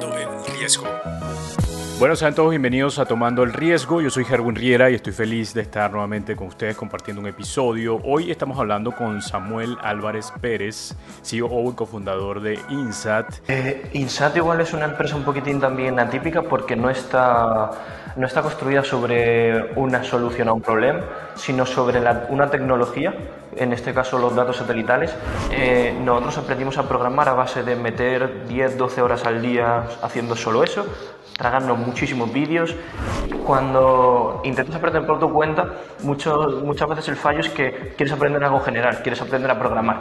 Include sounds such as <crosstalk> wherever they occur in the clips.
Tomando el riesgo. Bueno, sean todos bienvenidos a Tomando el Riesgo. Yo soy Gerwin Riera y estoy feliz de estar nuevamente con ustedes compartiendo un episodio. Hoy estamos hablando con Samuel Álvarez Pérez, CEO y cofundador de INSAT. Eh, INSAT igual es una empresa un poquitín también atípica porque no está, no está construida sobre una solución a un problema, sino sobre una tecnología en este caso los datos satelitales, eh, nosotros aprendimos a programar a base de meter 10-12 horas al día haciendo solo eso, tragarnos muchísimos vídeos. Cuando intentas aprender por tu cuenta, muchas veces el fallo es que quieres aprender algo general, quieres aprender a programar.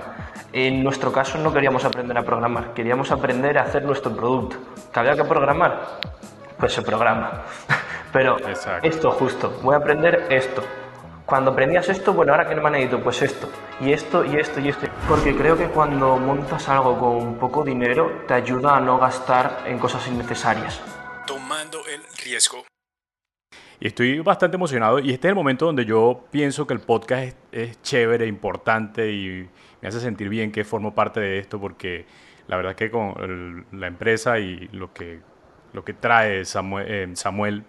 En nuestro caso no queríamos aprender a programar, queríamos aprender a hacer nuestro producto. ¿Que había que programar? Pues se programa. <laughs> Pero esto justo, voy a aprender esto cuando aprendías esto, bueno, ahora que no me necesito, pues esto, y esto, y esto, y esto. Porque creo que cuando montas algo con poco dinero, te ayuda a no gastar en cosas innecesarias. Tomando el riesgo. Y estoy bastante emocionado y este es el momento donde yo pienso que el podcast es, chévere, importante y me hace sentir bien que formo parte de esto porque la verdad que con la empresa y lo que, lo que trae Samuel, eh, Samuel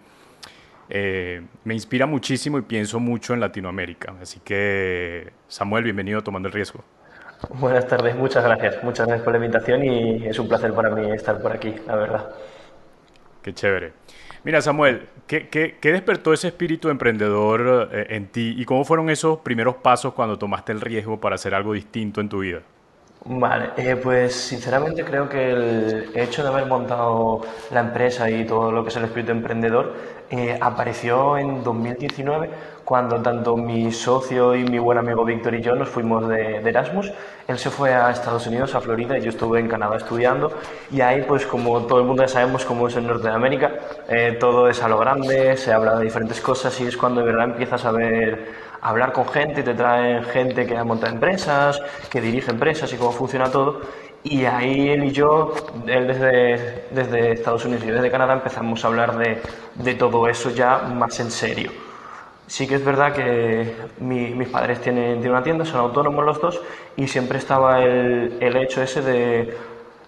eh, me inspira muchísimo y pienso mucho en Latinoamérica. Así que, Samuel, bienvenido a Tomando el Riesgo. Buenas tardes, muchas gracias. Muchas gracias por la invitación y es un placer para mí estar por aquí, la verdad. Qué chévere. Mira, Samuel, ¿qué, qué, despertó ese espíritu emprendedor eh, en ti y cómo fueron esos primeros pasos cuando tomaste el riesgo para hacer algo distinto en tu vida? Vale, eh, pues sinceramente creo que el hecho de haber montado la empresa y todo lo que es el espíritu emprendedor eh, apareció en 2019 cuando tanto mi socio y mi buen amigo Víctor y yo nos fuimos de, Erasmus. Él se fue a Estados Unidos, a Florida, y yo estuve en Canadá estudiando. Y ahí, pues como todo el mundo ya sabemos cómo es en Norte de América, eh, todo es a lo grande, se habla de diferentes cosas y es cuando de verdad empiezas a ver hablar con gente, te traen gente que ha montado empresas, que dirige empresas y cómo funciona todo. Y ahí él y yo, él desde, Estados Unidos y desde Canadá, empezamos a hablar de, de todo eso ya más en serio. Sí que es verdad que mis padres tienen, tienen, una tienda, son autónomos los dos, y siempre estaba el, el hecho ese de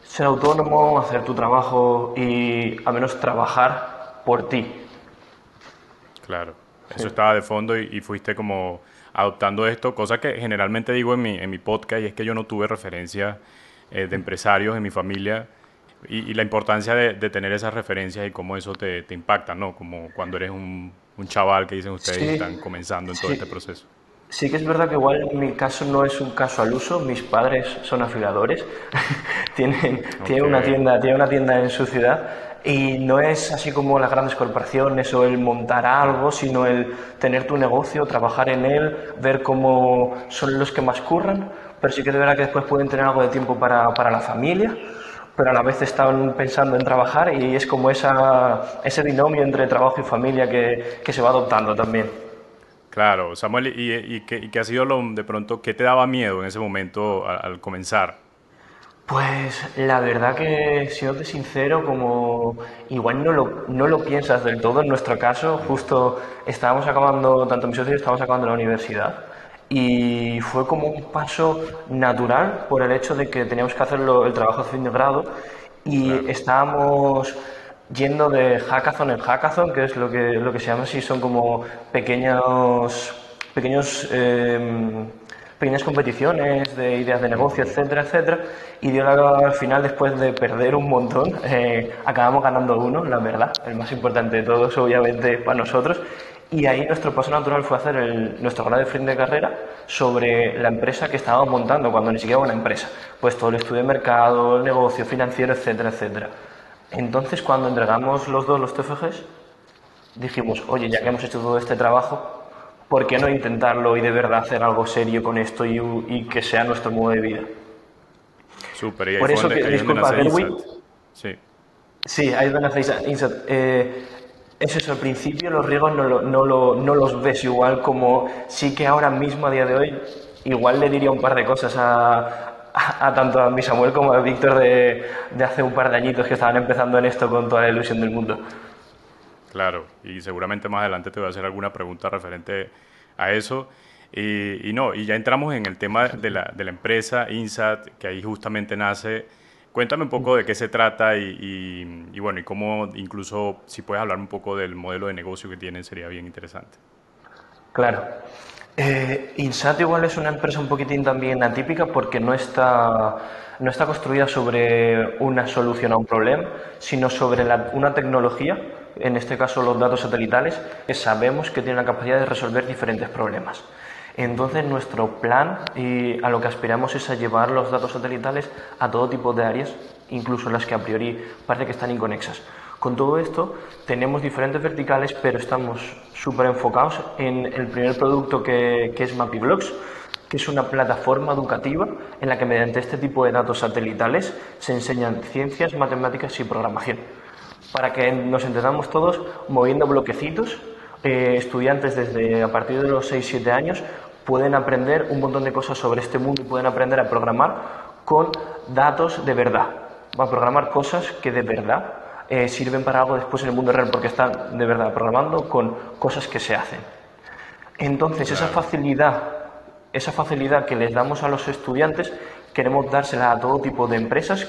ser autónomo, hacer tu trabajo y al menos trabajar por ti. Claro. Eso estaba de fondo y, fuiste como adoptando esto, cosa que generalmente digo en mi, en mi podcast y es que yo no tuve referencias eh, de empresarios en mi familia y, la importancia de, tener esas referencias y cómo eso te, te impacta, ¿no? Como cuando eres un, un chaval que dicen ustedes y están comenzando en todo este proceso. Sí que es verdad que igual mi caso no es un caso al uso, mis padres son afiliadores, <laughs> tienen, tienen, una tienda, tienen una tienda en su ciudad y no es así como las grandes corporaciones o el montar algo, sino el tener tu negocio, trabajar en él, ver cómo son los que más curran, pero sí que es verdad que después pueden tener algo de tiempo para, para la familia, pero a la vez están pensando en trabajar y es como esa, ese binomio entre trabajo y familia que, que se va adoptando también. Claro, Samuel, ¿y, y, qué, ha sido lo, de pronto, qué te daba miedo en ese momento al comenzar? Pues la verdad que, siendo sincero, como igual no lo, no lo piensas del todo, en nuestro caso, justo estábamos acabando, tanto mis socios estábamos acabando la universidad y fue como un paso natural por el hecho de que teníamos que hacer el trabajo de fin de grado y estábamos yendo de hackathon en hackathon, que es lo que, lo que se llama así, son como pequeños, pequeños eh, pequeñas competiciones de ideas de negocio, etcétera, etcétera. Y al final, después de perder un montón, eh, acabamos ganando uno, la verdad, el más importante de todos, obviamente, para nosotros. Y ahí nuestro paso natural fue hacer el, nuestro grado de fin de carrera sobre la empresa que estábamos montando, cuando ni siquiera era una empresa. Pues todo el estudio de mercado, el negocio financiero, etcétera, etcétera. Entonces, cuando entregamos los dos los TFGs, dijimos, oye, ya que hemos hecho todo este trabajo, ¿por qué no intentarlo y de verdad hacer algo serio con esto y, que sea nuestro modo de vida? Súper, y ahí Por eso que, disculpa, Sí. Sí, ahí es donde hacéis Insat. Eh, es eso, al principio los riesgos no, no, los ves igual como sí que ahora mismo, a día de hoy, igual le diría un par de cosas a, a, tanto a mi Samuel como a Víctor de, de hace un par de añitos que estaban empezando en esto con toda la ilusión del mundo. Claro, y seguramente más adelante te voy a hacer alguna pregunta referente a eso. Y, no, y ya entramos en el tema de la, de la empresa INSAT, que ahí justamente nace Cuéntame un poco de qué se trata y, y, bueno, y cómo incluso si puedes hablar un poco del modelo de negocio que tienen sería bien interesante. Claro. Eh, Insat igual es una empresa un poquitín también atípica porque no está, no está construida sobre una solución a un problema, sino sobre una tecnología, en este caso los datos satelitales, que sabemos que tienen la capacidad de resolver diferentes problemas. Entonces nuestro plan y a lo que aspiramos es a llevar los datos satelitales a todo tipo de áreas, incluso las que a priori parece que están inconexas. Con todo esto tenemos diferentes verticales, pero estamos súper enfocados en el primer producto que, es MapiBlocks, que es una plataforma educativa en la que mediante este tipo de datos satelitales se enseñan ciencias, matemáticas y programación. Para que nos entendamos todos, moviendo bloquecitos, eh, estudiantes desde a partir de los 6-7 años pueden aprender un montón de cosas sobre este mundo y pueden aprender a programar con datos de verdad. Va a programar cosas que de verdad eh, sirven para algo después en el mundo real porque están de verdad programando con cosas que se hacen. Entonces, esa facilidad, esa facilidad que les damos a los estudiantes, queremos dársela a todo tipo de empresas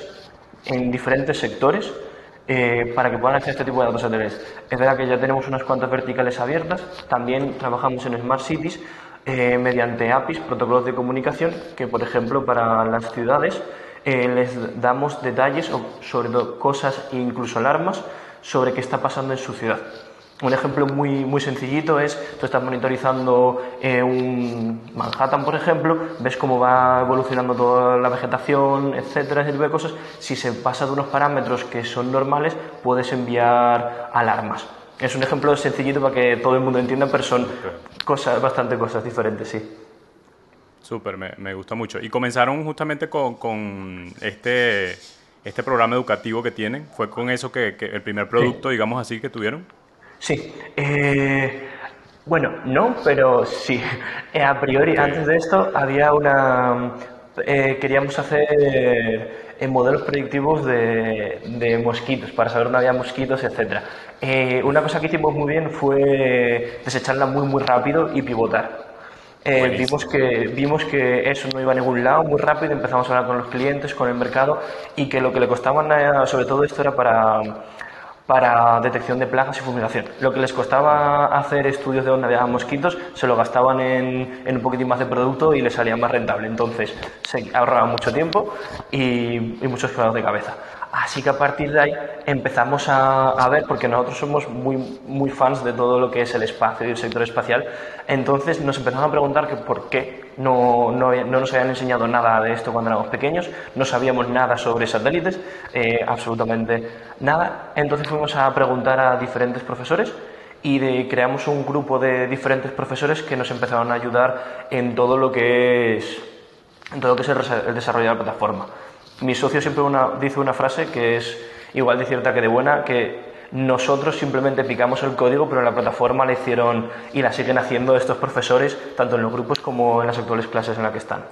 en diferentes sectores eh, para que puedan hacer este tipo de datos satélites. Es verdad que ya tenemos unas cuantas verticales abiertas, también trabajamos en Smart Cities eh, mediante APIs, protocolos de comunicación, que por ejemplo para las ciudades eh, les damos detalles sobre cosas e incluso alarmas sobre qué está pasando en su ciudad. Un ejemplo muy, muy sencillito es, tú estás monitorizando eh, un Manhattan, por ejemplo, ves cómo va evolucionando toda la vegetación, etcétera, ese tipo de cosas. Si se pasa de unos parámetros que son normales, puedes enviar alarmas. Es un ejemplo sencillito para que todo el mundo entienda, pero son cosas, bastante cosas diferentes, sí. Súper, me, gusta mucho. Y comenzaron justamente con, este, este programa educativo que tienen. ¿Fue con eso que, el primer producto, digamos así, que tuvieron? Sí. Eh, bueno, no, pero sí. Eh, a priori, antes de esto, había una... Eh, queríamos hacer en modelos predictivos de, mosquitos, para saber dónde había mosquitos, etc. Eh, una cosa que hicimos muy bien fue desecharla muy, muy rápido y pivotar. Eh, vimos, que, vimos que eso no iba a ningún lado muy rápido, empezamos a hablar con los clientes, con el mercado y que lo que le costaba sobre todo esto era para para detección de plagas y fumigación. Lo que les costaba hacer estudios de dónde había mosquitos, se lo gastaban en, un poquitín más de producto y les salía más rentable. Entonces se ahorraba mucho tiempo y, y muchos quebrados de cabeza. Así que a partir de ahí empezamos a, ver, porque nosotros somos muy, muy fans de todo lo que es el espacio y el sector espacial, entonces nos empezamos a preguntar que por qué no, no, no nos habían enseñado nada de esto cuando éramos pequeños, no sabíamos nada sobre satélites, eh, absolutamente nada. Entonces fuimos a preguntar a diferentes profesores y creamos un grupo de diferentes profesores que nos empezaron a ayudar en todo lo que es, en todo lo que es el desarrollo de la plataforma mi socio siempre dice una frase que es igual de cierta que de buena, que nosotros simplemente picamos el código, pero la plataforma la hicieron y la siguen haciendo estos profesores, tanto en los grupos como en las actuales clases en las que están.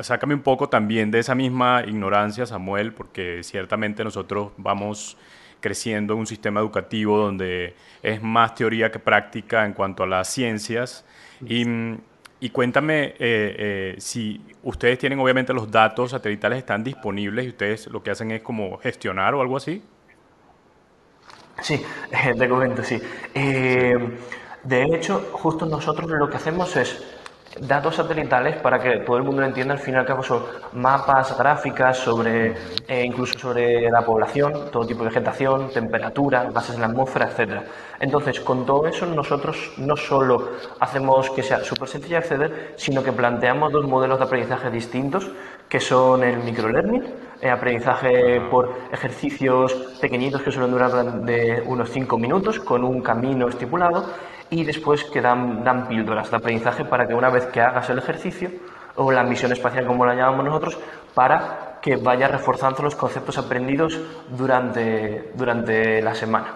Sácame un poco también de esa misma ignorancia, Samuel, porque ciertamente nosotros vamos creciendo en un sistema educativo donde es más teoría que práctica en cuanto a las ciencias. Y y cuéntame eh, eh, si ustedes tienen obviamente los datos satelitales están disponibles y ustedes lo que hacen es como gestionar o algo así. Sí, <laughs> te comento, sí. Eh, de hecho, justo nosotros lo que hacemos es datos satelitales para que todo el mundo lo entienda. Al fin y al cabo son mapas, gráficas sobre, eh, incluso sobre la población, todo tipo de vegetación, temperatura, gases en la atmósfera, etcétera. Entonces, con todo eso nosotros no solo hacemos que sea súper sencillo acceder, sino que planteamos dos modelos de aprendizaje distintos, que son el microlearning, el aprendizaje por ejercicios pequeñitos que suelen durar de unos 5 minutos con un camino estipulado y después que dan, píldoras de aprendizaje para que una vez que hagas el ejercicio, o la misión espacial como la llamamos nosotros, para que vayas reforzando los conceptos aprendidos durante, durante la semana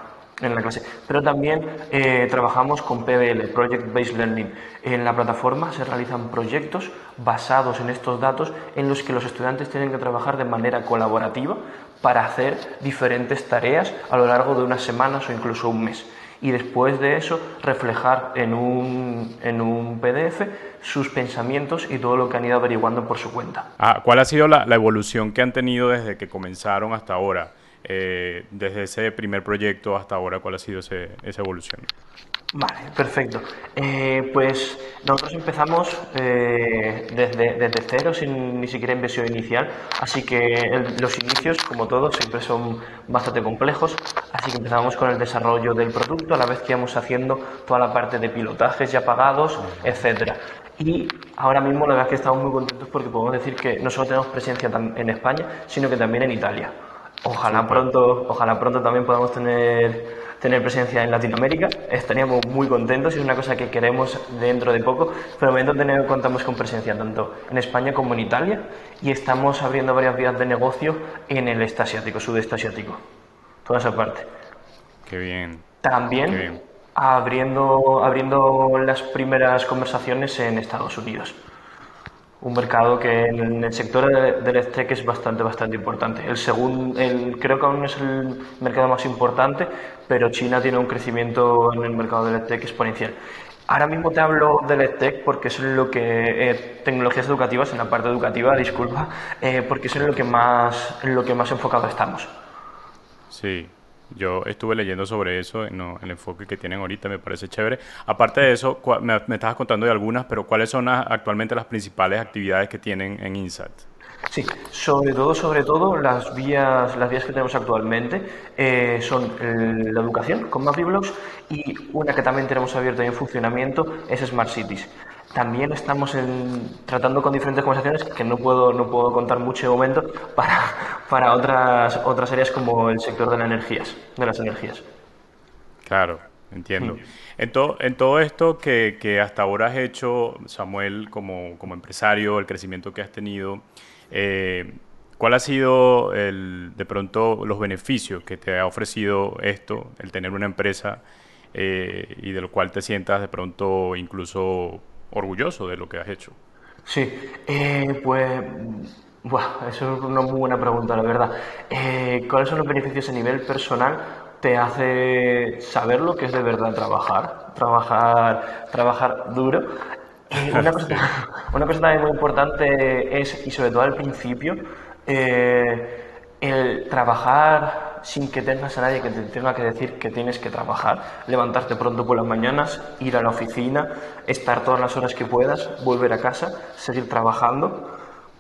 en la clase. Pero también eh, trabajamos con PBL, Project Based Learning. En la plataforma se realizan proyectos basados en estos datos en los que los estudiantes tienen que trabajar de manera colaborativa para hacer diferentes tareas a lo largo de unas semanas o incluso un mes y después de eso reflejar en un, en un PDF sus pensamientos y todo lo que han ido averiguando por su cuenta. Ah, ¿Cuál ha sido la, evolución que han tenido desde que comenzaron hasta ahora? Eh, desde ese primer proyecto hasta ahora, ¿cuál ha sido ese, esa evolución? Vale, perfecto. Eh, pues nosotros empezamos eh, desde, cero, sin ni siquiera inversión inicial, así que los inicios, como todos, siempre son bastante complejos, así que empezamos con el desarrollo del producto, a la vez que íbamos haciendo toda la parte de pilotajes ya pagados, etcétera. Y ahora mismo la verdad es que estamos muy contentos porque podemos decir que no solo tenemos presencia en España, sino que también en Italia. Ojalá pronto, ojalá pronto también podamos tener, tener presencia en Latinoamérica. Estaríamos muy contentos y es una cosa que queremos dentro de poco. Pero de momento contamos con presencia tanto en España como en Italia y estamos abriendo varias vías de negocio en el este asiático, sudeste asiático. Toda esa parte. Qué bien. También Abriendo, abriendo las primeras conversaciones en Estados Unidos un mercado que en el sector del EdTech es bastante, bastante importante. El segundo, el, creo que aún es el mercado más importante, pero China tiene un crecimiento en el mercado del EdTech exponencial. Ahora mismo te hablo del EdTech porque es lo que eh, tecnologías educativas en la parte educativa, disculpa, eh, porque es en lo que más en lo que más enfocado estamos. Sí, yo estuve leyendo sobre eso, no, el enfoque que tienen ahorita me parece chévere. Aparte de eso, me, estabas contando de algunas, pero ¿cuáles son actualmente las principales actividades que tienen en INSAT? Sí, sobre todo, sobre todo las vías, las vías que tenemos actualmente eh, son la educación con MapyBlocks y una que también tenemos abierta y en funcionamiento es Smart Cities. También estamos en, tratando con diferentes conversaciones que no puedo, no puedo contar mucho de momento para, <laughs> para otras, otras áreas como el sector de las energías, de las energías. Claro, entiendo. En, en todo esto que, que, hasta ahora has hecho, Samuel, como, como empresario, el crecimiento que has tenido, eh, ¿cuál ha sido el, de pronto los beneficios que te ha ofrecido esto, el tener una empresa eh, y de lo cual te sientas de pronto incluso orgulloso de lo que has hecho? Sí, eh, pues eso es una muy buena pregunta, la verdad. Eh, ¿Cuáles son los beneficios a nivel personal? Te hace saber lo que es de verdad trabajar, trabajar, trabajar duro. <laughs> una, cosa, una, cosa, también muy importante es, y sobre todo al principio, eh, el trabajar sin que tengas a nadie que te tenga que decir que tienes que trabajar, levantarte pronto por las mañanas, ir a la oficina, estar todas las horas que puedas, volver a casa, seguir trabajando.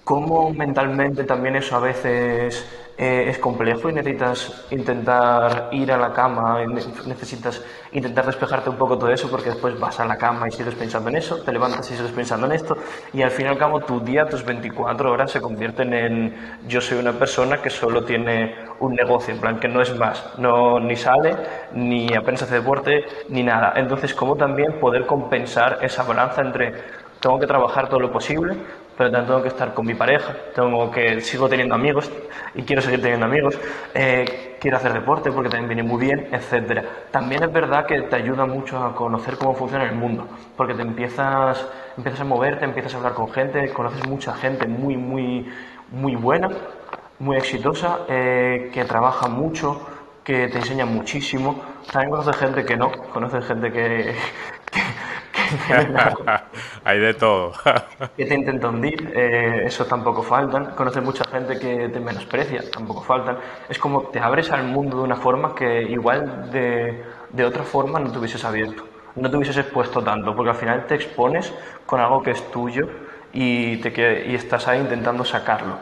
Cómo mentalmente también eso a veces eh, es complejo y necesitas intentar ir a la cama, necesitas intentar despejarte un poco todo eso porque después vas a la cama y sigues pensando en eso, te levantas y sigues pensando en esto y al fin y al cabo tu día, tus 24 horas se convierten en yo soy una persona que solo tiene un negocio, en plan que no es más, no ni sale, ni apenas hace deporte, ni nada. Entonces, ¿cómo también poder compensar esa balanza entre tengo que trabajar todo lo posible, pero también tengo que estar con mi pareja, tengo que sigo teniendo amigos y quiero seguir teniendo amigos, eh, quiero hacer deporte porque también viene muy bien, etcétera. También es verdad que te ayuda mucho a conocer cómo funciona el mundo, porque te empiezas, empiezas a moverte, empiezas a hablar con gente, conoces mucha gente muy, muy, muy buena, muy exitosa, eh, que trabaja mucho, que te enseña muchísimo. También conoces gente que no, conoces gente que <laughs> <laughs> Hay de todo. que te intenta hundir, eh, eso tampoco faltan. Conoces mucha gente que te menosprecia, tampoco faltan. Es como te abres al mundo de una forma que igual de, de otra forma no te hubieses abierto, no te hubieses expuesto tanto, porque al final te expones con algo que es tuyo y, te, y estás ahí intentando sacarlo.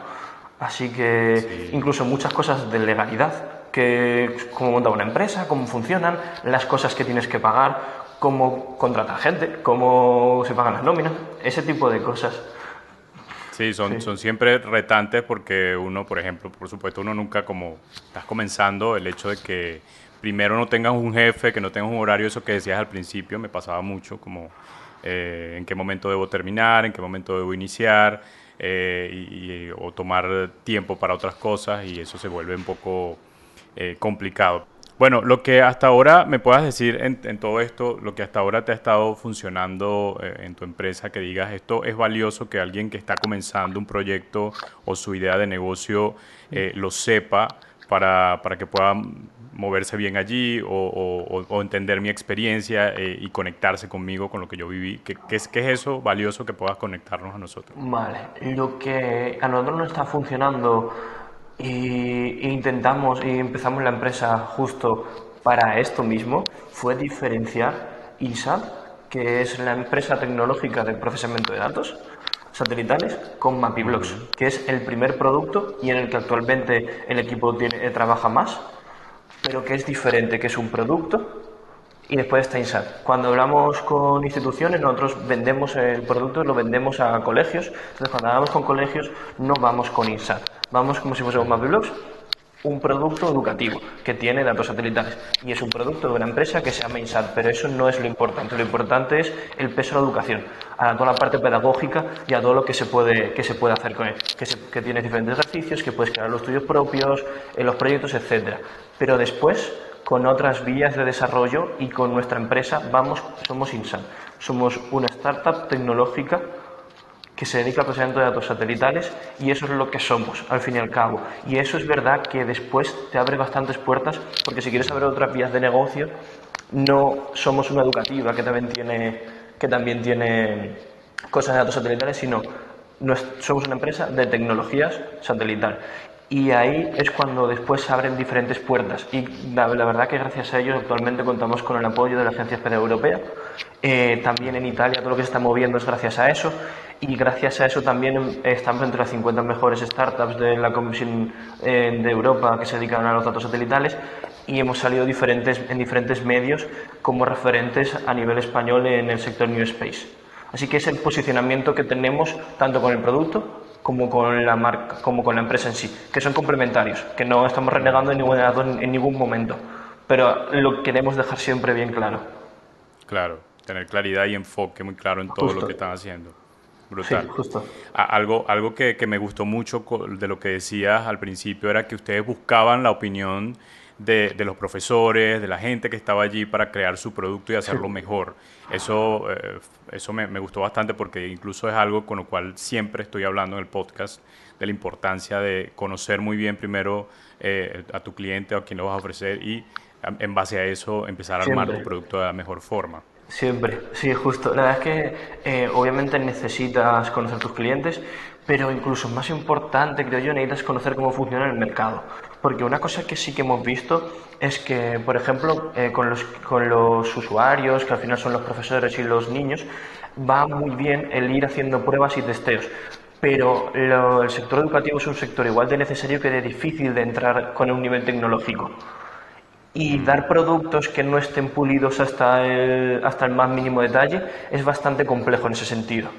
Así que incluso muchas cosas de legalidad, que cómo monta una empresa, cómo funcionan, las cosas que tienes que pagar, cómo contratar gente, cómo se pagan las nóminas, ese tipo de cosas. Sí, son, son siempre retantes porque uno, por ejemplo, por supuesto, uno nunca como estás comenzando, el hecho de que primero no tengas un jefe, que no tengas un horario, eso que decías al principio, me pasaba mucho, como eh, en qué momento debo terminar, en qué momento debo iniciar, eh, y, o tomar tiempo para otras cosas, y eso se vuelve un poco eh, complicado. Bueno, lo que hasta ahora me puedas decir en, todo esto, lo que hasta ahora te ha estado funcionando eh, en tu empresa, que digas esto es valioso que alguien que está comenzando un proyecto o su idea de negocio eh, lo sepa para, para, que pueda moverse bien allí o, entender mi experiencia eh, y conectarse conmigo, con lo que yo viví. ¿Qué, es, ¿Qué, es, eso valioso que puedas conectarnos a nosotros? Vale, lo que a nosotros no está funcionando y, intentamos y empezamos la empresa justo para esto mismo fue diferenciar ISAT, que es la empresa tecnológica de procesamiento de datos satelitales, con MapiBlocks, que es el primer producto y en el que actualmente el equipo tiene, trabaja más pero que es diferente, que es un producto y después está INSAT. Cuando hablamos con instituciones, nosotros vendemos el producto, lo vendemos a colegios. Entonces, cuando hablamos con colegios, no vamos con INSAT. Vamos como si fuésemos MapBlocks, un producto educativo que tiene datos satelitales y es un producto de una empresa que se llama INSAT, pero eso no es lo importante. Lo importante es el peso de la educación, a toda la parte pedagógica y a todo lo que se puede, que se puede hacer con él, que, que tienes diferentes ejercicios, que puedes crear los tuyos propios, en eh, los proyectos, etcétera. Pero después, con otras vías de desarrollo y con nuestra empresa, vamos, somos INSAT. Somos una startup tecnológica que se dedica al procesamiento de datos satelitales y eso es lo que somos, al fin y al cabo. Y eso es verdad que después te abre bastantes puertas, porque si quieres abrir otras vías de negocio, no somos una educativa que también tiene, que también tiene cosas de datos satelitales, sino somos una empresa de tecnologías satelital. Y ahí es cuando después se abren diferentes puertas. Y la, verdad que gracias a ellos actualmente contamos con el apoyo de la Agencia Espacial Europea. Eh, también en Italia todo lo que se está moviendo es gracias a eso y gracias a eso también estamos entre las 50 mejores startups de la Comisión eh, de Europa que se dedican a los datos satelitales y hemos salido diferentes, en diferentes medios como referentes a nivel español en el sector New Space. Así que es el posicionamiento que tenemos tanto con el producto como con la marca, como con la empresa en sí, que son complementarios, que no estamos renegando en ningún, en ningún momento, pero lo queremos dejar siempre bien claro. Claro, tener claridad y enfoque muy claro en todo lo que están haciendo. Brutal. Sí, justo. Algo, algo que, que, me gustó mucho de lo que decías al principio era que ustedes buscaban la opinión de, de los profesores, de la gente que estaba allí para crear su producto y hacerlo mejor. Eso, eh, eso me, me, gustó bastante porque incluso es algo con lo cual siempre estoy hablando en el podcast, de la importancia de conocer muy bien primero eh, a tu cliente o a quien lo vas a ofrecer y en base a eso empezar a armar tu producto de la mejor forma. Siempre, sí, justo. La verdad es que eh, obviamente necesitas conocer tus clientes, pero incluso más importante, creo yo, necesitas conocer cómo funciona el mercado. Porque una cosa que sí que hemos visto es que, por ejemplo, eh, con, los, usuarios, que al final son los profesores y los niños, va muy bien el ir haciendo pruebas y testeos. Pero el sector educativo es un sector igual de necesario que de difícil de entrar con un nivel tecnológico y dar productos que no estén pulidos hasta el, hasta el más mínimo detalle es bastante complejo en ese sentido.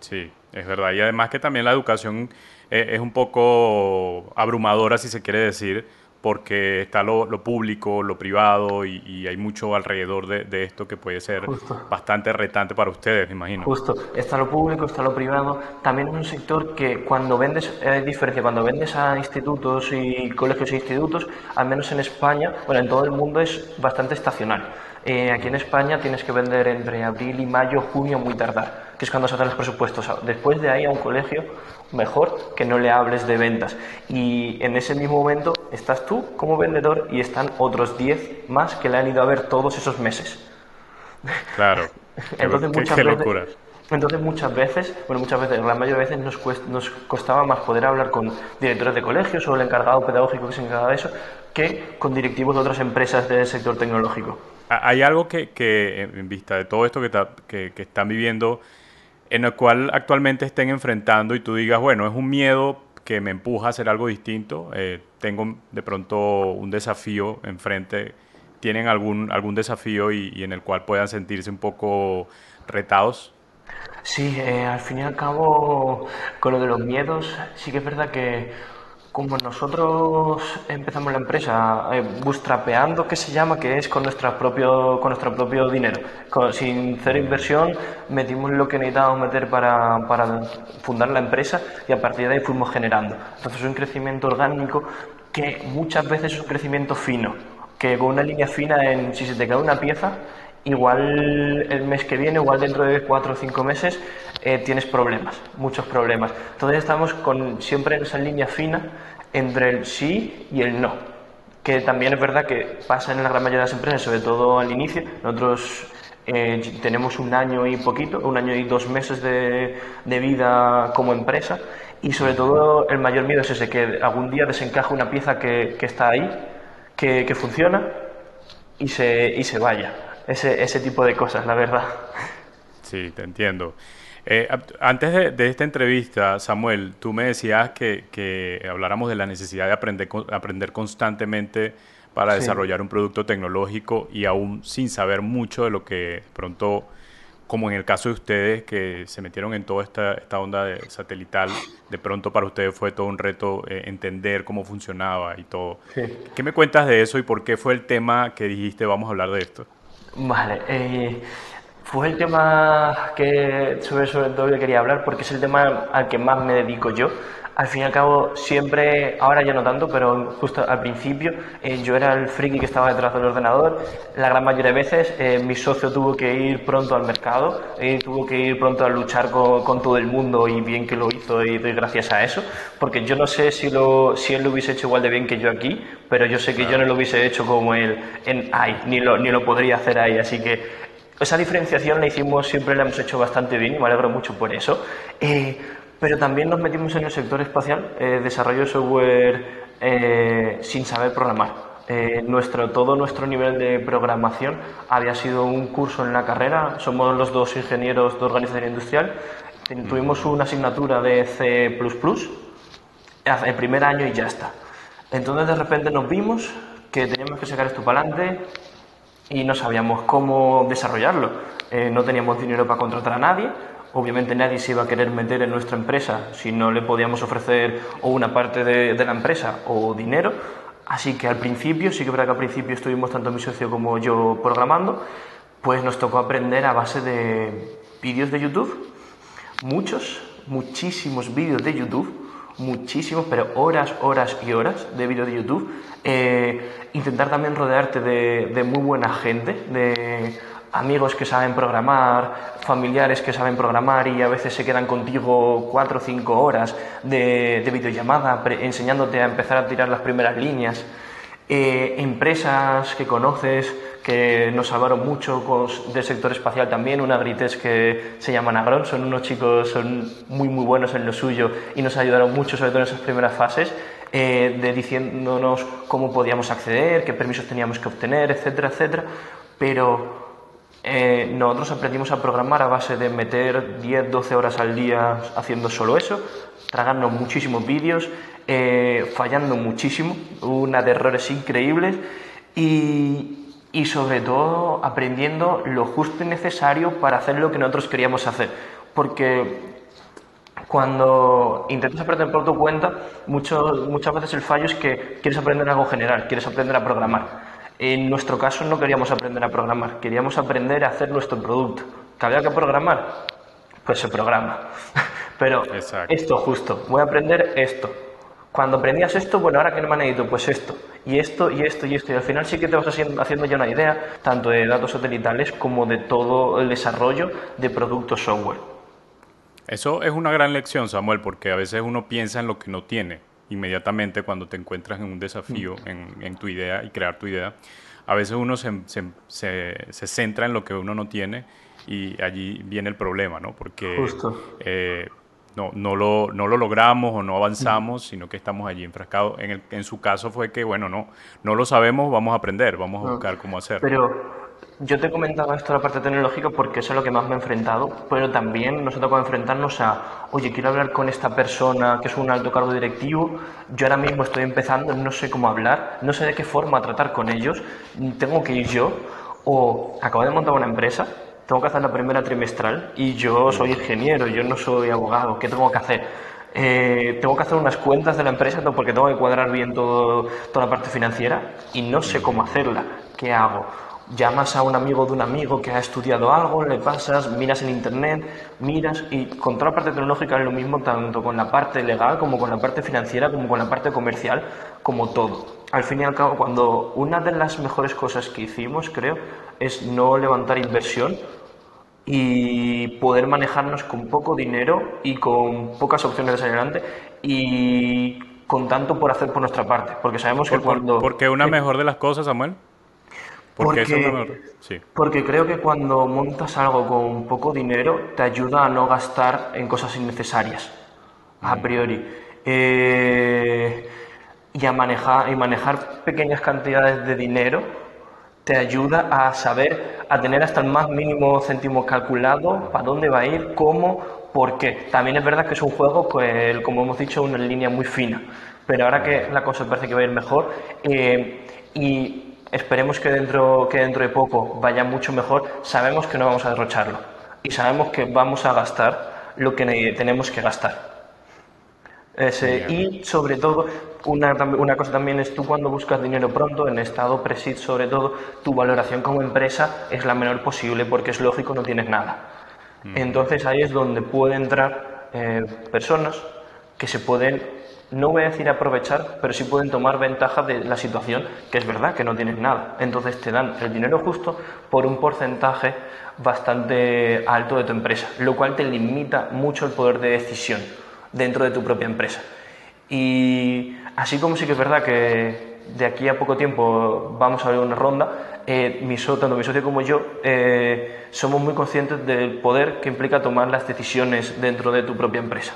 Sí, es verdad. Y además que también la educación eh, es un poco abrumadora, si se quiere decir, porque está lo, público, lo privado y, hay mucho alrededor de, esto que puede ser bastante retante para ustedes, me imagino. Justo, está lo público, está lo privado. También es un sector que cuando vendes, hay diferencia, cuando vendes a institutos y colegios e institutos, al menos en España, bueno, en todo el mundo es bastante estacional. Eh, aquí en España tienes que vender entre abril y mayo, junio, muy tardar, que es cuando se hacen los presupuestos. Después de ahí a un colegio, mejor que no le hables de ventas. Y en ese mismo momento estás tú como vendedor y están otros 10 más que le han ido a ver todos esos meses. Claro. <laughs> entonces, muchas veces, entonces muchas veces, bueno, muchas veces, la mayoría de veces nos, nos costaba más poder hablar con directores de colegios o el encargado pedagógico que se encargaba de eso que con directivos de otras empresas del sector tecnológico. Hay algo que, en vista de todo esto que están viviendo, en el cual actualmente estén enfrentando y tú digas, bueno, es un miedo que me empuja a hacer algo distinto, eh, tengo de pronto un desafío enfrente, ¿tienen algún, algún desafío y, en el cual puedan sentirse un poco retados? Sí, eh, al fin y al cabo, con lo de los miedos, sí que es verdad que como nosotros empezamos la empresa eh, bootstrapeando, que se llama, que es con, nuestra propio, con nuestro propio dinero, sin cero inversión, metimos lo que necesitábamos meter para, para, fundar la empresa y a partir de ahí fuimos generando. Entonces es un crecimiento orgánico que muchas veces es un crecimiento fino, que con una línea fina, en, si se te cae una pieza, igual el mes que viene, igual dentro de cuatro o cinco meses, eh, tienes problemas, muchos problemas. Entonces estamos con, siempre en esa línea fina entre el sí y el no. que también es verdad que pasa en la gran mayoría de las empresas, sobre todo al inicio. Nosotros eh, tenemos un año y poquito, un año y dos meses de, de, vida como empresa y sobre todo el mayor miedo es ese, que algún día desencaje una pieza que, que está ahí, que, que, funciona y se, y se vaya. Ese, ese tipo de cosas, la verdad. Sí, te entiendo. Eh, antes de, de, esta entrevista, Samuel, tú me decías que, que habláramos de la necesidad de aprender, aprender constantemente para sí. desarrollar un producto tecnológico y aún sin saber mucho de lo que pronto, como en el caso de ustedes que se metieron en toda esta, esta onda de satelital, de pronto para ustedes fue todo un reto eh, entender cómo funcionaba y todo. Sí. ¿Qué me cuentas de eso y por qué fue el tema que dijiste vamos a hablar de esto? Vale, eh, fue el tema que sobre, sobre todo que quería hablar porque es el tema al que más me dedico yo. Al fin y al cabo, siempre, ahora ya no tanto, pero justo al principio eh, yo era el friki que estaba detrás del ordenador. La gran mayoría de veces eh, mi socio tuvo que ir pronto al mercado, eh, tuvo que ir pronto a luchar con, con, todo el mundo y bien que lo hizo y doy gracias a eso, porque yo no sé si, lo, si él lo hubiese hecho igual de bien que yo aquí, pero yo sé que yo no lo hubiese hecho como él en ahí, ni lo, ni lo podría hacer ahí, así que esa diferenciación la hicimos, siempre la hemos hecho bastante bien y me alegro mucho por eso. Eh, pero también nos metimos en el sector espacial, eh, desarrollo de software eh, sin saber programar. Eh, nuestro, todo nuestro nivel de programación había sido un curso en la carrera, somos los dos ingenieros de organización industrial, tuvimos una asignatura de C ++, el primer año y ya está. Entonces de repente nos vimos que teníamos que sacar esto para adelante, y no sabíamos cómo desarrollarlo. Eh, no teníamos dinero para contratar a nadie, obviamente nadie se iba a querer meter en nuestra empresa si no le podíamos ofrecer o una parte de, la empresa o dinero. Así que al principio, sí que verdad que al principio estuvimos tanto mi socio como yo programando, pues nos tocó aprender a base de vídeos de YouTube, muchos, muchísimos vídeos de YouTube, muchísimos, pero horas, horas y horas de vídeos de YouTube. Eh, intentar también rodearte de, de, muy buena gente, de amigos que saben programar, familiares que saben programar y a veces se quedan contigo cuatro o cinco horas de, de videollamada enseñándote a empezar a tirar las primeras líneas. Eh, empresas que conoces que nos salvaron mucho del sector espacial también, una Grites que se llaman Agron, son unos chicos, son muy muy buenos en lo suyo y nos ayudaron mucho, sobre todo en esas primeras fases, eh, de diciéndonos cómo podíamos acceder, qué permisos teníamos que obtener, etcétera, etcétera, pero eh, nosotros aprendimos a programar a base de meter 10, 12 horas al día haciendo solo eso, tragando muchísimos vídeos, eh, fallando muchísimo, una de errores increíbles y, y, sobre todo aprendiendo lo justo y necesario para hacer lo que nosotros queríamos hacer. Porque cuando intentas aprender por tu cuenta, mucho, muchas veces el fallo es que quieres aprender algo general, quieres aprender a programar. En nuestro caso no queríamos aprender a programar, queríamos aprender a hacer nuestro producto. ¿Que había que programar? Pues se programa. <laughs> Pero Exacto. esto justo, voy a aprender esto. Cuando aprendías esto, bueno, ahora que no me necesito, pues esto, y esto, y esto, y esto. Y al final sí que te vas haciendo, haciendo ya una idea, tanto de datos satelitales como de todo el desarrollo de productos software. Eso es una gran lección, Samuel, porque a veces uno piensa en lo que no tiene inmediatamente cuando te encuentras en un desafío, en, en tu idea y crear tu idea. A veces uno se, se, se, se, centra en lo que uno no tiene y allí viene el problema, ¿no? Porque eh, no, no, lo, no lo logramos o no avanzamos, sino que estamos allí enfrascados. En, el, en su caso fue que, bueno, no, no lo sabemos, vamos a aprender, vamos a buscar cómo hacerlo. Pero yo te comentaba esto de la parte tecnológica porque eso es lo que más me he enfrentado, pero también nos ha tocado enfrentarnos a, oye, quiero hablar con esta persona que es un alto cargo directivo, yo ahora mismo estoy empezando, no sé cómo hablar, no sé de qué forma tratar con ellos, tengo que ir yo, o acabo de montar una empresa, tengo que hacer la primera trimestral y yo soy ingeniero, yo no soy abogado, ¿qué tengo que hacer? Eh, tengo que hacer unas cuentas de la empresa porque tengo que cuadrar bien todo, toda la parte financiera y no sé cómo hacerla. ¿Qué hago? Llamas a un amigo de un amigo que ha estudiado algo, le pasas, miras en internet, miras y con toda la parte tecnológica es lo mismo tanto con la parte legal como con la parte financiera como con la parte comercial, como todo. Al fin y al cabo, cuando una de las mejores cosas que hicimos, creo, es no levantar inversión y poder manejarnos con poco dinero y con pocas opciones de salir adelante y con tanto por hacer por nuestra parte, porque sabemos que ¿Por, cuando... por qué una mejor de las cosas, Samuel? ¿Por qué eso es Porque, mejor? Sí. porque creo que cuando montas algo con poco dinero te ayuda a no gastar en cosas innecesarias, a priori. Eh, y a manejar, y manejar pequeñas cantidades de dinero te ayuda a saber, a tener hasta el más mínimo céntimo calculado, para dónde va a ir, cómo, por qué. También es verdad que es un juego, que, como hemos dicho, una línea muy fina. Pero ahora que la cosa parece que va a ir mejor eh, y esperemos que dentro, que dentro de poco vaya mucho mejor, sabemos que no vamos a derrocharlo y sabemos que vamos a gastar lo que ne- tenemos que gastar. Ese- Genial. y sobre todo, una, una cosa también es tú cuando buscas dinero pronto, en estado presid sobre todo, tu valoración como empresa es la menor posible porque es lógico, no tienes nada. Entonces ahí es donde pueden entrar eh, personas que se pueden, no voy a decir aprovechar, pero sí pueden tomar ventaja de la situación, que es verdad que no tienes nada. Entonces te dan el dinero justo por un porcentaje bastante alto de tu empresa, lo cual te limita mucho el poder de decisión dentro de tu propia empresa. Y así como sí que es verdad que de aquí a poco tiempo vamos a ver una ronda, eh, mi tanto mi socio como yo eh, somos muy conscientes del poder que implica tomar las decisiones dentro de tu propia empresa.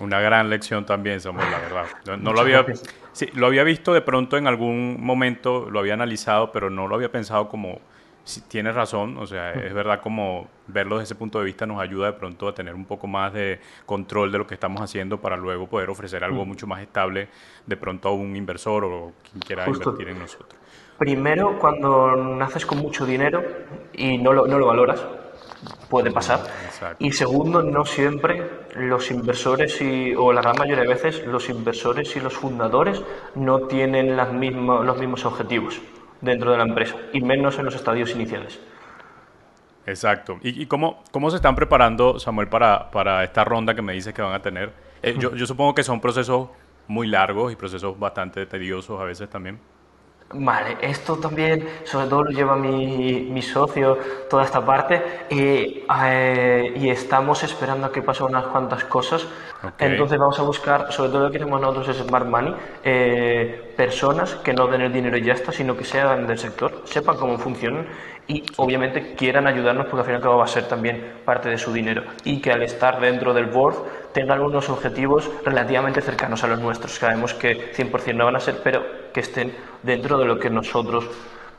Una gran lección también, Samuel, la verdad. No, no lo había, sí, lo había visto de pronto en algún momento, lo había analizado, pero no lo había pensado como, si tienes razón, o sea, es verdad como verlo desde ese punto de vista nos ayuda de pronto a tener un poco más de control de lo que estamos haciendo para luego poder ofrecer algo mucho más estable de pronto a un inversor o quien quiera Justo. invertir en nosotros. Primero, cuando naces con mucho dinero y no lo, no lo valoras, puede pasar. Exacto. Y segundo, no siempre los inversores y, o la gran mayoría de veces los inversores y los fundadores no tienen las mismas, los mismos objetivos dentro de la empresa y menos en los estadios iniciales. Exacto. ¿Y, y cómo, cómo se están preparando, Samuel, para, para esta ronda que me dices que van a tener? Eh, yo, yo supongo que son procesos muy largos y procesos bastante tediosos a veces también. Vale, esto también, sobre todo lo lleva mi, mi socio, toda esta parte, y, eh, y estamos esperando a que pasen unas cuantas cosas. Entonces vamos a buscar, sobre todo lo que queremos nosotros es Smart Money, eh, personas que no den el dinero y ya está, sino que sean del sector, sepan cómo funcionan y obviamente quieran ayudarnos porque al fin y al cabo va a ser también parte de su dinero y que al estar dentro del board tengan unos objetivos relativamente cercanos a los nuestros. Sabemos que 100% no van a ser, pero que estén dentro de lo que nosotros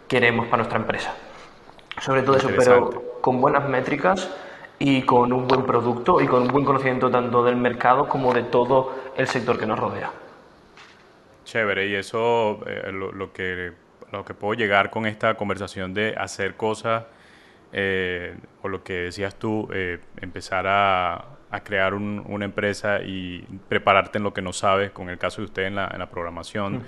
queremos para nuestra empresa. Sobre todo eso, pero con buenas métricas y con un buen producto y con un buen conocimiento tanto del mercado como de todo el sector que nos rodea. Chévere, y eso eh, lo, lo que, lo que puedo llegar con esta conversación de hacer cosas, eh, o lo que decías tú, eh, empezar a, a crear un- una empresa y prepararte en lo que no sabes, con el caso de usted en la, en la programación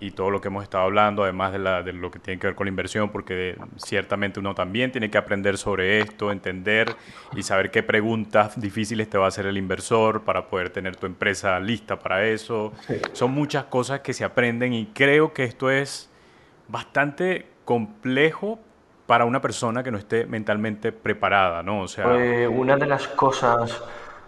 y todo lo que hemos estado hablando, además de, la- de lo que tiene que ver con la inversión, porque ciertamente uno también tiene que aprender sobre esto, entender y saber qué preguntas difíciles te va a hacer el inversor para poder tener tu empresa lista para eso. Son muchas cosas que se aprenden y creo que esto es bastante complejo para una persona que no esté mentalmente preparada, ¿no? O sea, Eh, una de las cosas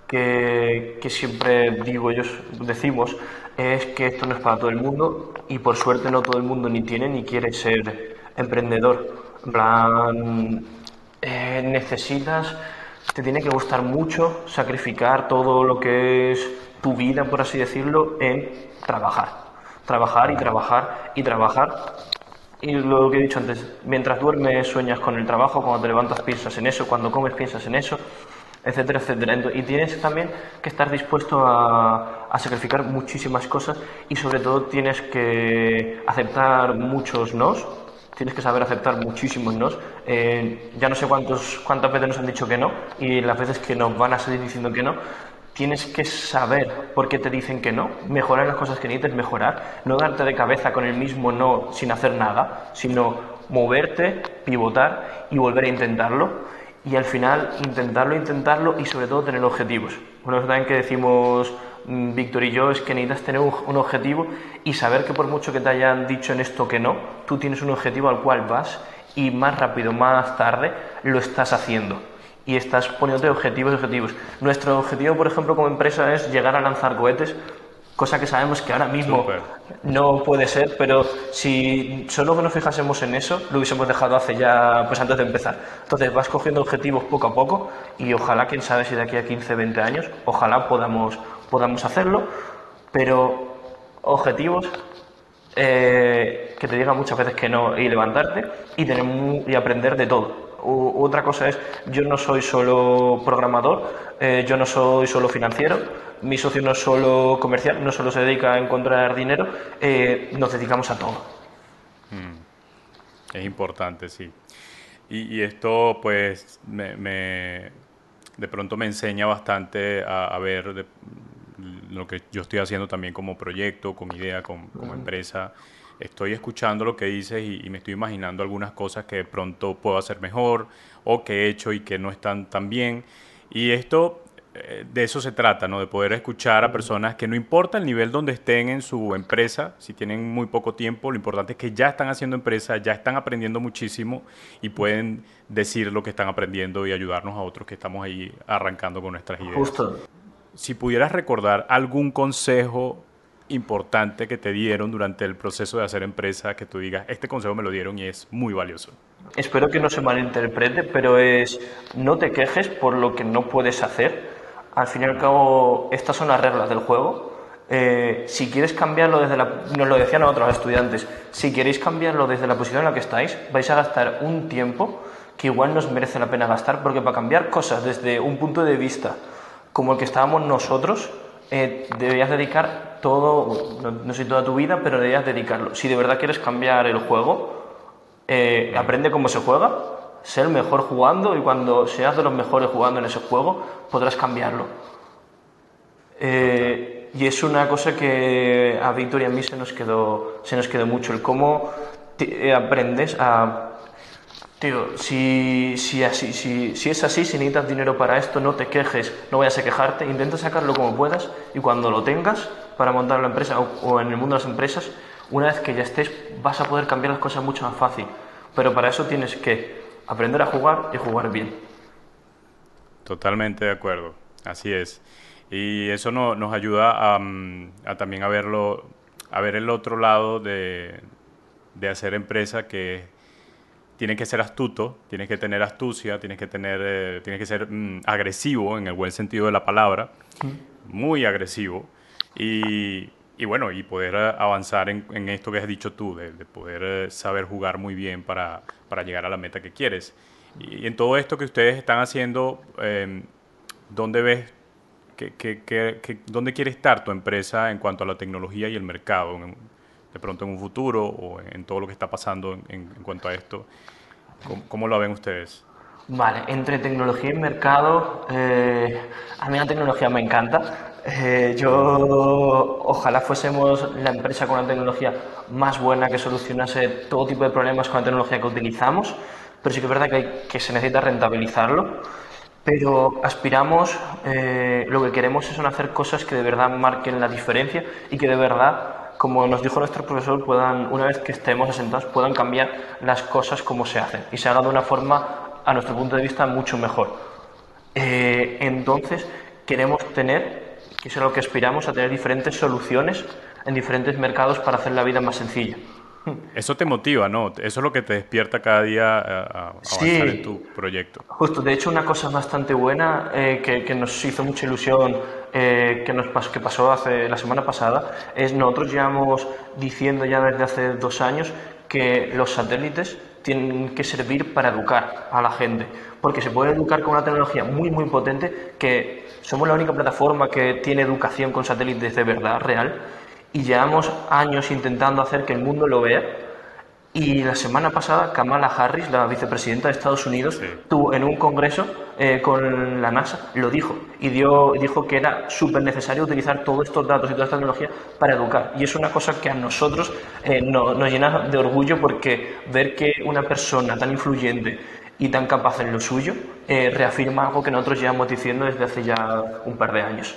que, que siempre digo, ellos decimos, es que esto no es para todo el mundo y por suerte no todo el mundo ni tiene ni quiere ser emprendedor. En plan, eh, necesitas, te tiene que gustar mucho sacrificar todo lo que es tu vida, por así decirlo, en trabajar. Trabajar y trabajar y trabajar y lo que he dicho antes, mientras duermes sueñas con el trabajo, cuando te levantas piensas en eso, cuando comes piensas en eso, etcétera, etcétera. Y tienes también que estar dispuesto a, a sacrificar muchísimas cosas y sobre todo tienes que aceptar muchos nos, tienes que saber aceptar muchísimos nos. Eh, ya no sé cuántos, cuántas veces nos han dicho que no y las veces que nos van a seguir diciendo que no, Tienes que saber por qué te dicen que no, mejorar las cosas que necesites mejorar, no darte de cabeza con el mismo no sin hacer nada, sino moverte, pivotar y volver a intentarlo. Y al final intentarlo, intentarlo y sobre todo tener objetivos. Una cosa también que decimos mm, Víctor y yo es que necesitas tener un, un objetivo y saber que por mucho que te hayan dicho en esto que no, tú tienes un objetivo al cual vas y más rápido, más tarde, lo estás haciendo y estás poniéndote objetivos y objetivos. Nuestro objetivo, por ejemplo, como empresa es llegar a lanzar cohetes cosa que sabemos que ahora mismo no puede ser, pero si solo que nos fijásemos en eso, lo hubiésemos dejado hace ya, pues antes de empezar. Entonces vas cogiendo objetivos poco a poco y ojalá, quién sabe si de aquí a 15, 20 años, ojalá podamos, podamos hacerlo, pero objetivos eh, que te digan muchas veces que no y levantarte y, tener, y aprender de todo otra cosa es, yo no soy solo programador, eh, yo no soy solo financiero, mi socio no es solo comercial, no solo se dedica a encontrar dinero, eh, nos dedicamos a todo. Mm. Es importante, sí. Y, esto, pues, me, de pronto me enseña bastante a, ver lo que yo estoy haciendo también como proyecto, como idea, como, empresa estoy escuchando lo que dices y, me estoy imaginando algunas cosas que de pronto puedo hacer mejor o que he hecho y que no están tan bien. Y esto, eh, de eso se trata, ¿no? De poder escuchar a personas que no importa el nivel donde estén en su empresa, si tienen muy poco tiempo, lo importante es que ya están haciendo empresa, ya están aprendiendo muchísimo y pueden decir lo que están aprendiendo y ayudarnos a otros que estamos ahí arrancando con nuestras ideas. Justo. Si pudieras recordar algún consejo importante que te dieron durante el proceso de hacer empresa que tú digas, este consejo me lo dieron y es muy valioso? Espero que no se malinterprete, pero es no te quejes por lo que no puedes hacer. Al fin y al cabo, estas son las reglas del juego. Eh, si quieres cambiarlo desde la... Nos lo decían a otros estudiantes. Si queréis cambiarlo desde la posición en la que estáis, vais a gastar un tiempo que igual nos merece la pena gastar, porque para cambiar cosas desde un punto de vista como el que estábamos nosotros, eh, deberías dedicar todo, no, sé toda tu vida, pero deberías dedicarlo. Si de verdad quieres cambiar el juego, eh, aprende cómo se juega, sé el mejor jugando y cuando seas de los mejores jugando en ese juego, podrás cambiarlo. Eh, y es una cosa que a Víctor y a mí se nos quedó, se nos quedó mucho, el cómo aprendes a Tío, si, si, así, si, si, es así, si necesitas dinero para esto, no te quejes, no vayas a quejarte, intenta sacarlo como puedas y cuando lo tengas para montar la empresa o, en el mundo de las empresas, una vez que ya estés, vas a poder cambiar las cosas mucho más fácil. Pero para eso tienes que aprender a jugar y jugar bien. Totalmente de acuerdo, así es. Y eso no, nos ayuda a, mm, a, también a verlo, a ver el otro lado de, de hacer empresa que tienes que ser astuto, tienes que tener astucia, tienes que tener, eh, tienes que ser mm, agresivo en el buen sentido de la palabra, muy agresivo y, bueno y poder eh, avanzar en, esto que has dicho tú, de, poder eh, saber jugar muy bien para, para, llegar a la meta que quieres. Y, en todo esto que ustedes están haciendo, eh, ¿dónde ves que, que, dónde quiere estar tu empresa en cuanto a la tecnología y el mercado? De pronto en un futuro o en todo lo que está pasando en, en cuanto a esto. ¿Cómo, lo ven ustedes? Vale, entre tecnología y mercado, eh, a mí la tecnología me encanta. Eh, yo ojalá fuésemos la empresa con la tecnología más buena que solucionase todo tipo de problemas con la tecnología que utilizamos, pero sí que es verdad que, que se necesita rentabilizarlo. Pero aspiramos, eh, lo que queremos es hacer cosas que de verdad marquen la diferencia y que de verdad como nos dijo nuestro profesor, puedan, una vez que estemos asentados, puedan cambiar las cosas como se hacen y se haga de una forma, a nuestro punto de vista, mucho mejor. Eh, entonces, queremos tener, que es a lo que aspiramos, a tener diferentes soluciones en diferentes mercados para hacer la vida más sencilla. Eso te motiva, ¿no? Eso es lo que te despierta cada día a, avanzar en tu proyecto. Justo, de hecho, una cosa bastante buena eh, que, nos hizo mucha ilusión, eh, que, nos que pasó hace la semana pasada, es nosotros llevamos diciendo ya desde hace dos años que los satélites tienen que servir para educar a la gente, porque se puede educar con una tecnología muy, muy potente, que somos la única plataforma que tiene educación con satélites de verdad, real, y llevamos años intentando hacer que el mundo lo vea. Y la semana pasada Kamala Harris, la vicepresidenta de Estados Unidos, tuvo en un congreso eh, con la NASA, lo dijo y dio, dijo que era súper necesario utilizar todos estos datos y toda esta tecnología para educar. Y es una cosa que a nosotros eh, nos llena de orgullo porque ver que una persona tan influyente y tan capaz en lo suyo eh, reafirma algo que nosotros llevamos diciendo desde hace ya un par de años.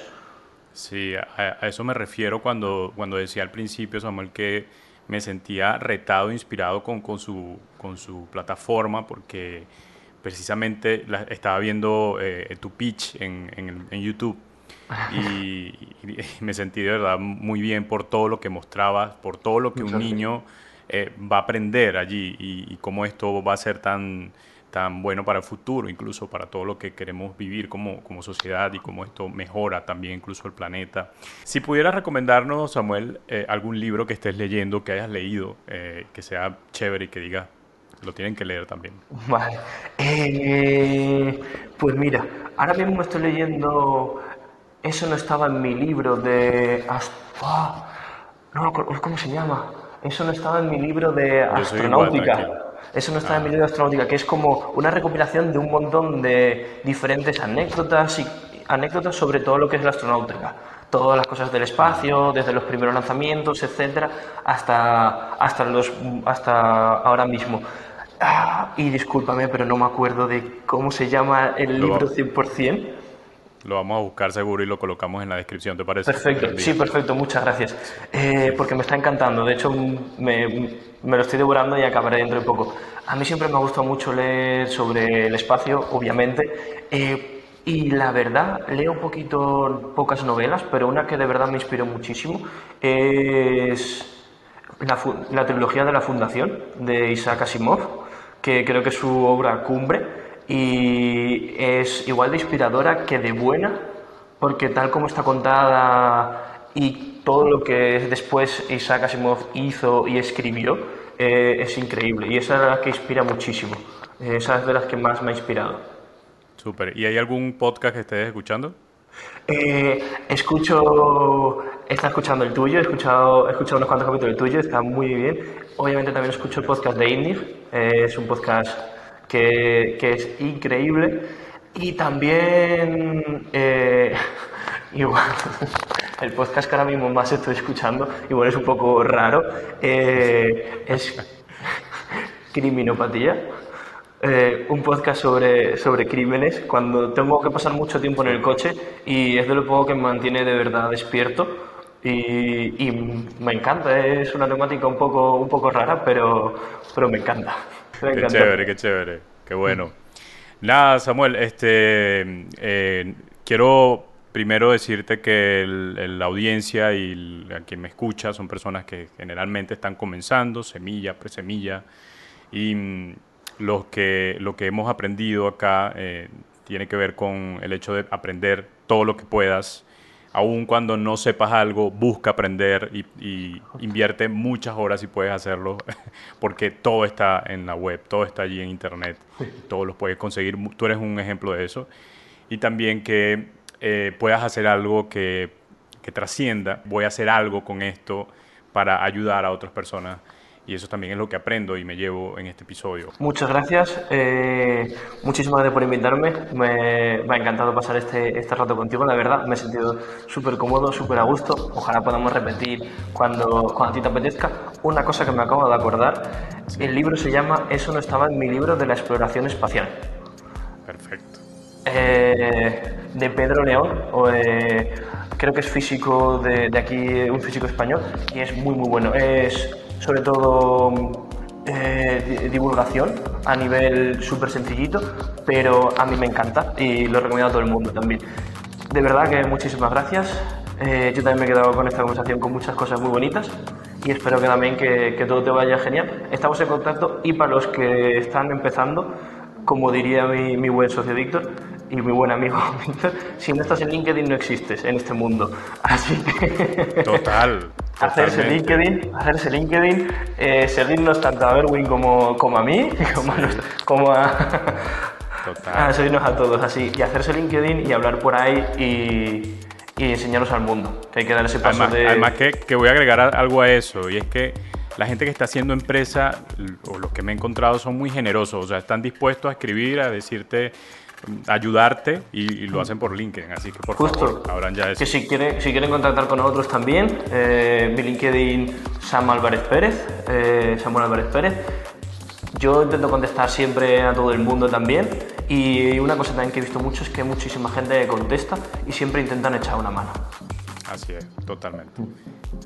Sí, a, eso me refiero cuando, cuando decía al principio, Samuel, que me sentía retado, inspirado con, con, su, con su plataforma, porque precisamente la, estaba viendo eh, tu pitch en, en, YouTube. <laughs> Y, y me sentí de verdad muy bien por todo lo que mostrabas, por todo lo que un niño eh, va a aprender allí y, y cómo esto va a ser tan, tan bueno para el futuro, incluso para todo lo que queremos vivir como, como sociedad y cómo esto mejora también incluso el planeta. Si pudieras recomendarnos, Samuel, eh, algún libro que estés leyendo, que hayas leído, eh, que sea chévere y que digas, lo tienen que leer también. <laughs> Vale. Eh, pues mira, ahora mismo estoy leyendo. Eso no estaba en mi libro de. ah, no ¿cómo se llama? Eso no estaba en mi libro de Yo astronáutica. Eso no estaba en mi libro de astronáutica, que es como una recopilación de un montón de diferentes anécdotas y anécdotas sobre todo lo que es la astronáutica. Todas las cosas del espacio, desde los primeros lanzamientos, etcétera, hasta, hasta, los, hasta ahora mismo. Ah, y discúlpame, pero no me acuerdo de cómo se llama el libro 100%. Lo vamos a buscar seguro y lo colocamos en la descripción, ¿te parece? Perfecto, sí, perfecto, muchas gracias. Eh, porque me está encantando, de hecho me, me lo estoy devorando y acabaré dentro de poco. A mí siempre me ha gustado mucho leer sobre el espacio, obviamente, eh, y la verdad, leo un poquito, pocas novelas, pero una que de verdad me inspiró muchísimo es la, la trilogía de la Fundación de Isaac Asimov, que creo que es su obra cumbre y es igual de inspiradora que de buena, porque tal como está contada y todo lo que después Isaac Asimov hizo y escribió eh, es increíble y esa es la que inspira muchísimo. Eh, Esa es de las que más me ha inspirado. Súper. ¿Y hay algún podcast que estés escuchando? Eh, escucho, está escuchando el tuyo, he escuchado, he escuchado unos cuantos capítulos del tuyo, está muy bien. Obviamente también escucho el podcast de Indig, eh, es un podcast que, es increíble. Y también, eh, <laughs> igual, <laughs> el podcast que ahora mismo más estoy escuchando, igual es un poco raro, eh, es <laughs> Criminopatía. Eh, un podcast sobre, sobre crímenes cuando tengo que pasar mucho tiempo en el coche y es de lo poco que me mantiene de verdad despierto y, y me encanta, es una temática un poco, un poco rara, pero, pero me encanta. <laughs> Me Qué chévere, qué chévere, qué bueno. Nada, Samuel, este, eh, quiero primero decirte que el- el- la audiencia y el- a quien me escucha son personas que generalmente están comenzando, semilla, presemilla, y mm, los que, lo que hemos aprendido acá eh, tiene que ver con el hecho de aprender todo lo que puedas. Aun cuando no sepas algo, busca aprender y, y invierte muchas horas si puedes hacerlo, <laughs> porque todo está en la web, todo está allí en internet, todo lo puedes conseguir. Tú eres un ejemplo de eso. Y también que eh, puedas hacer algo que, que trascienda. Voy a hacer algo con esto para ayudar a otras personas. Y eso también es lo que aprendo y me llevo en este episodio. Muchas gracias, eh, muchísimas gracias por invitarme, me, me ha encantado pasar este, este rato contigo, la verdad, me he sentido súper cómodo, súper a gusto, ojalá podamos repetir cuando, cuando a ti te apetezca. Una cosa que me acabo de acordar, el libro se llama Eso no estaba en mi libro de la exploración espacial. Perfecto. Eh, de Pedro León, o, eh, creo que es físico de, de aquí, un físico español, y es muy muy bueno. Es sobre todo eh, di- divulgación a nivel súper sencillito, pero a mí me encanta y lo recomiendo a todo el mundo también. De verdad que muchísimas gracias. Eh, yo también me he quedado con esta conversación con muchas cosas muy bonitas y espero que también que, que todo te vaya genial. Estamos en contacto y para los que están empezando, como diría mi, mi buen socio Víctor y mi buen amigo Víctor, <laughs> si no estás en LinkedIn no existes en este mundo. Así que <laughs> Total. hacerse. LinkedIn, hacerse LinkedIn, eh, seguirnos tanto a Berwin como, como a mí, <laughs> como a, como a, Total. a seguirnos a todos así, y hacerse LinkedIn y hablar por ahí y, y enseñarnos al mundo. Que hay que dar ese paso Además, de... además que, que voy a agregar algo a eso, y es que la gente que está haciendo empresa, o los que me he encontrado, son muy generosos, o sea, están dispuestos a escribir, a decirte, ayudarte, y, y lo hacen por LinkedIn, así que por Justo. favor, abran ya eso. Que si quieren, si quieren contactar con nosotros también, eh, mi LinkedIn Sam Álvarez Pérez, eh, Samuel Álvarez Pérez. Yo intento contestar siempre a todo el mundo también y una cosa también que he visto mucho es que muchísima gente contesta y siempre intentan echar una mano. Así es, totalmente.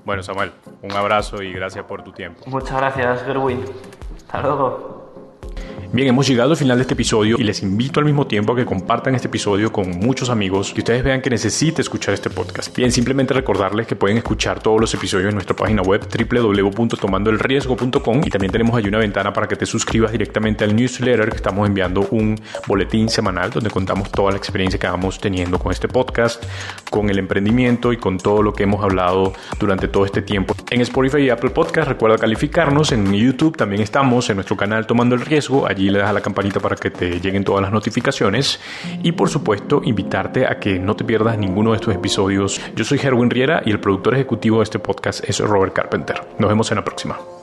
Bueno, Samuel, un abrazo y gracias por tu tiempo. Muchas gracias, Gerwin. Hasta luego. Bien, hemos llegado al final de este episodio y les invito al mismo tiempo a que compartan este episodio con muchos amigos y ustedes vean que necesita escuchar este podcast. Bien, simplemente recordarles que pueden escuchar todos los episodios en nuestra página web www.tomandoelriesgo.com y también tenemos ahí una ventana para que te suscribas directamente al newsletter que estamos enviando un boletín semanal donde contamos toda la experiencia que vamos teniendo con este podcast, con el emprendimiento y con todo lo que hemos hablado durante todo este tiempo. En Spotify y Apple Podcast recuerda calificarnos, en YouTube también estamos, en nuestro canal Tomando el Riesgo, allí le das a la campanita para que te lleguen todas las notificaciones y por supuesto invitarte a que no te pierdas ninguno de estos episodios. Yo soy Herwin Riera y el productor ejecutivo de este podcast es Robert Carpenter. Nos vemos en la próxima.